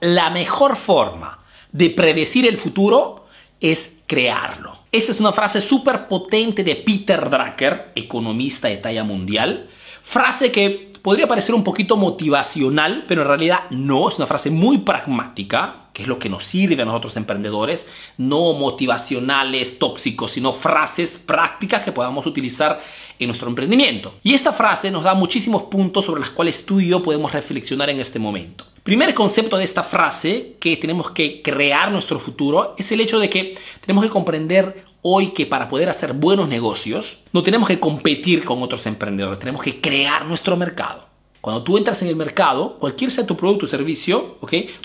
La mejor forma de predecir el futuro es crearlo. Esta es una frase súper potente de Peter Drucker, economista de talla mundial. Frase que podría parecer un poquito motivacional, pero en realidad no, es una frase muy pragmática, es lo que nos sirve a nosotros emprendedores, no motivacionales, tóxicos, sino frases prácticas que podamos utilizar en nuestro emprendimiento. Y esta frase nos da muchísimos puntos sobre los cuales tú y yo podemos reflexionar en este momento. Primer concepto de esta frase, que tenemos que crear nuestro futuro, es el hecho de que tenemos que comprender hoy que para poder hacer buenos negocios no tenemos que competir con otros emprendedores, tenemos que crear nuestro mercado. Cuando tú entras en el mercado, cualquier sea tu producto o servicio,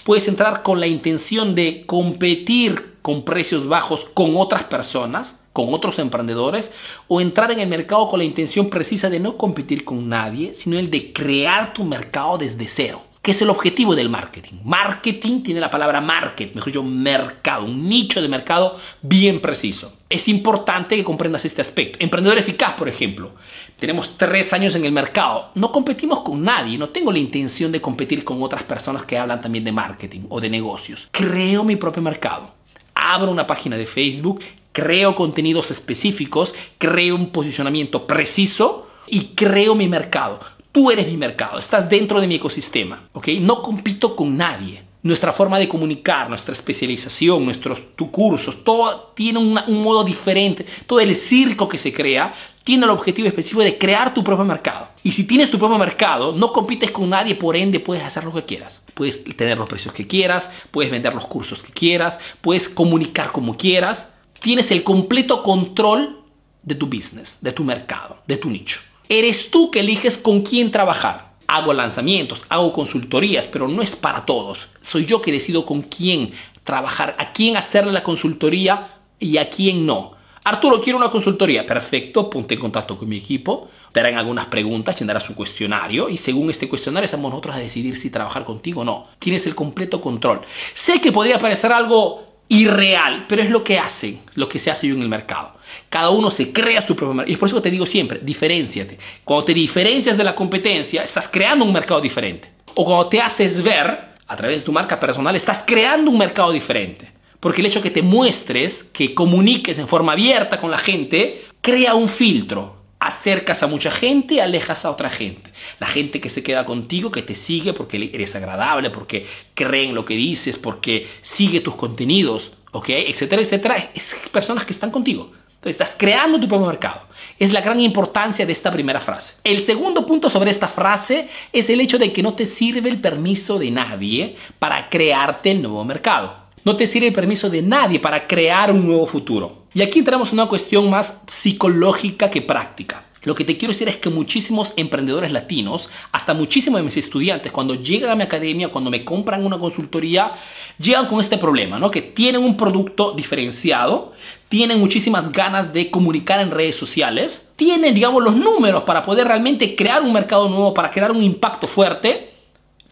puedes entrar con la intención de competir con precios bajos con otras personas, con otros emprendedores, o entrar en el mercado con la intención precisa de no competir con nadie, sino el de crear tu mercado desde cero. ¿Qué es el objetivo del marketing? Marketing tiene la palabra market, mejor dicho, mercado, un nicho de mercado bien preciso. Es importante que comprendas este aspecto. Emprendedor eficaz, por ejemplo. Tenemos tres años en el mercado. No competimos con nadie. No tengo la intención de competir con otras personas que hablan también de marketing o de negocios. Creo mi propio mercado. Abro una página de Facebook, creo contenidos específicos, creo un posicionamiento preciso y creo mi mercado Tú eres mi mercado, estás dentro de mi ecosistema, ¿ok? No compito con nadie. Nuestra forma de comunicar, nuestra especialización, nuestros cursos, todo tiene un modo diferente. Todo el circo que se crea tiene el objetivo específico de crear tu propio mercado. Y si tienes tu propio mercado, no compites con nadie, por ende puedes hacer lo que quieras. Puedes tener los precios que quieras, puedes vender los cursos que quieras, puedes comunicar como quieras. Tienes el completo control de tu business, de tu mercado, de tu nicho. Eres tú que eliges con quién trabajar. Hago lanzamientos, hago consultorías, pero no es para todos. Soy yo que decido con quién trabajar, a quién hacerle la consultoría y a quién no. Arturo, quiero una consultoría. Perfecto, ponte en contacto con mi equipo. Te harán algunas preguntas, llenarás su cuestionario y según este cuestionario estamos nosotros a decidir si trabajar contigo o no. Tienes el completo control. Sé que podría parecer algo irreal, pero es lo que hacen, lo que se hace yo en el mercado. Cada uno se crea su propio mercado. Y por eso te digo siempre, diferenciate. Cuando te diferencias de la competencia, estás creando un mercado diferente. O cuando te haces ver a través de tu marca personal, estás creando un mercado diferente. Porque el hecho que te muestres, que comuniques en forma abierta con la gente, crea un filtro. Acercas a mucha gente, alejas a otra gente. La gente que se queda contigo, que te sigue porque eres agradable, porque creen lo que dices, porque sigue tus contenidos, ¿ok? Etcétera, etcétera. Es personas que están contigo estás creando tu propio mercado. Es la gran importancia de esta primera frase. El segundo punto sobre esta frase es el hecho de que no te sirve el permiso de nadie para crearte el nuevo mercado. No te sirve el permiso de nadie para crear un nuevo futuro. Y aquí entramos en una cuestión más psicológica que práctica. Lo que te quiero decir es que muchísimos emprendedores latinos, hasta muchísimos de mis estudiantes, cuando llegan a mi academia, cuando me compran una consultoría, llegan con este problema, ¿no? Que tienen un producto diferenciado, tienen muchísimas ganas de comunicar en redes sociales, tienen, digamos, los números para poder realmente crear un mercado nuevo, para crear un impacto fuerte,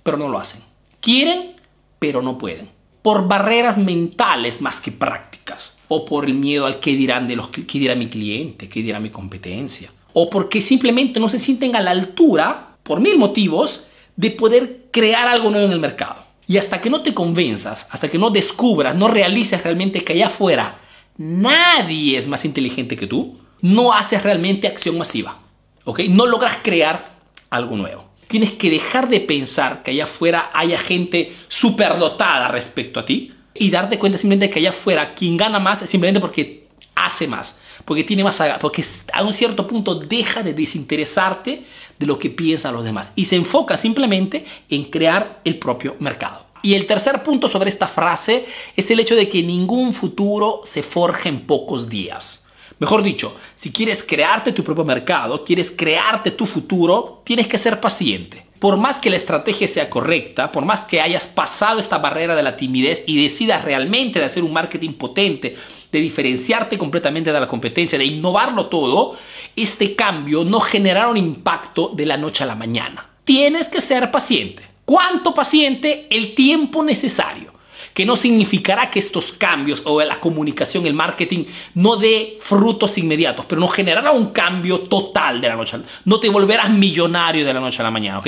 pero no lo hacen. Quieren, pero no pueden. Por barreras mentales más que prácticas. O por el miedo al que dirán de los que dirá mi cliente, qué dirá mi competencia o porque simplemente no se sienten a la altura, por mil motivos, de poder crear algo nuevo en el mercado. Y hasta que no te convenzas, hasta que no descubras, no realices realmente que allá afuera nadie es más inteligente que tú, no haces realmente acción masiva. ¿Ok? No logras crear algo nuevo. Tienes que dejar de pensar que allá afuera haya gente superdotada respecto a ti y darte cuenta simplemente que allá afuera quien gana más es simplemente porque hace más porque tiene más porque a un cierto punto deja de desinteresarte de lo que piensan los demás y se enfoca simplemente en crear el propio mercado. Y el tercer punto sobre esta frase es el hecho de que ningún futuro se forja en pocos días. Mejor dicho, si quieres crearte tu propio mercado, quieres crearte tu futuro, tienes que ser paciente. Por más que la estrategia sea correcta, por más que hayas pasado esta barrera de la timidez y decidas realmente de hacer un marketing potente, de diferenciarte completamente de la competencia, de innovarlo todo, este cambio no generará un impacto de la noche a la mañana. Tienes que ser paciente. ¿Cuánto paciente? El tiempo necesario. Que no significará que estos cambios o la comunicación, el marketing, no dé frutos inmediatos, pero no generará un cambio total de la noche a la No te volverás millonario de la noche a la mañana, ¿ok?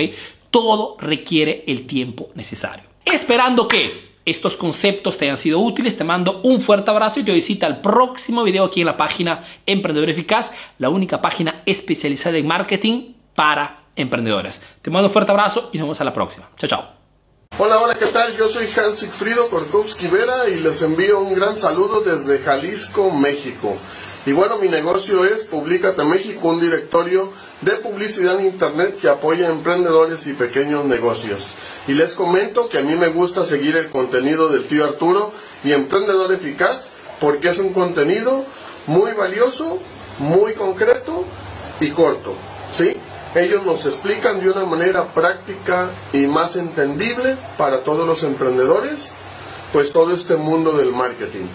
Todo requiere el tiempo necesario. Esperando que estos conceptos te hayan sido útiles, te mando un fuerte abrazo y te visita al próximo video aquí en la página Emprendedor Eficaz, la única página especializada en marketing para emprendedores. Te mando un fuerte abrazo y nos vemos a la próxima. Chao, chao. Hola, hola, ¿qué tal? Yo soy Hans Sigfrido Korkowski Vera y les envío un gran saludo desde Jalisco, México. Y bueno, mi negocio es Publícate México, un directorio de publicidad en Internet que apoya a emprendedores y pequeños negocios. Y les comento que a mí me gusta seguir el contenido del tío Arturo y Emprendedor Eficaz porque es un contenido muy valioso, muy concreto y corto. ¿Sí? Ellos nos explican de una manera práctica y más entendible para todos los emprendedores, pues todo este mundo del marketing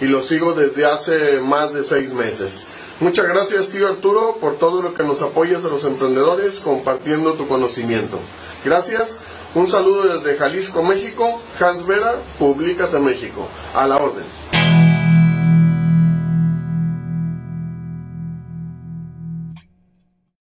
y lo sigo desde hace más de seis meses. Muchas gracias, tío Arturo, por todo lo que nos apoyas a los emprendedores compartiendo tu conocimiento. Gracias. Un saludo desde Jalisco, México. Hans Vera, Publícate México. A la orden.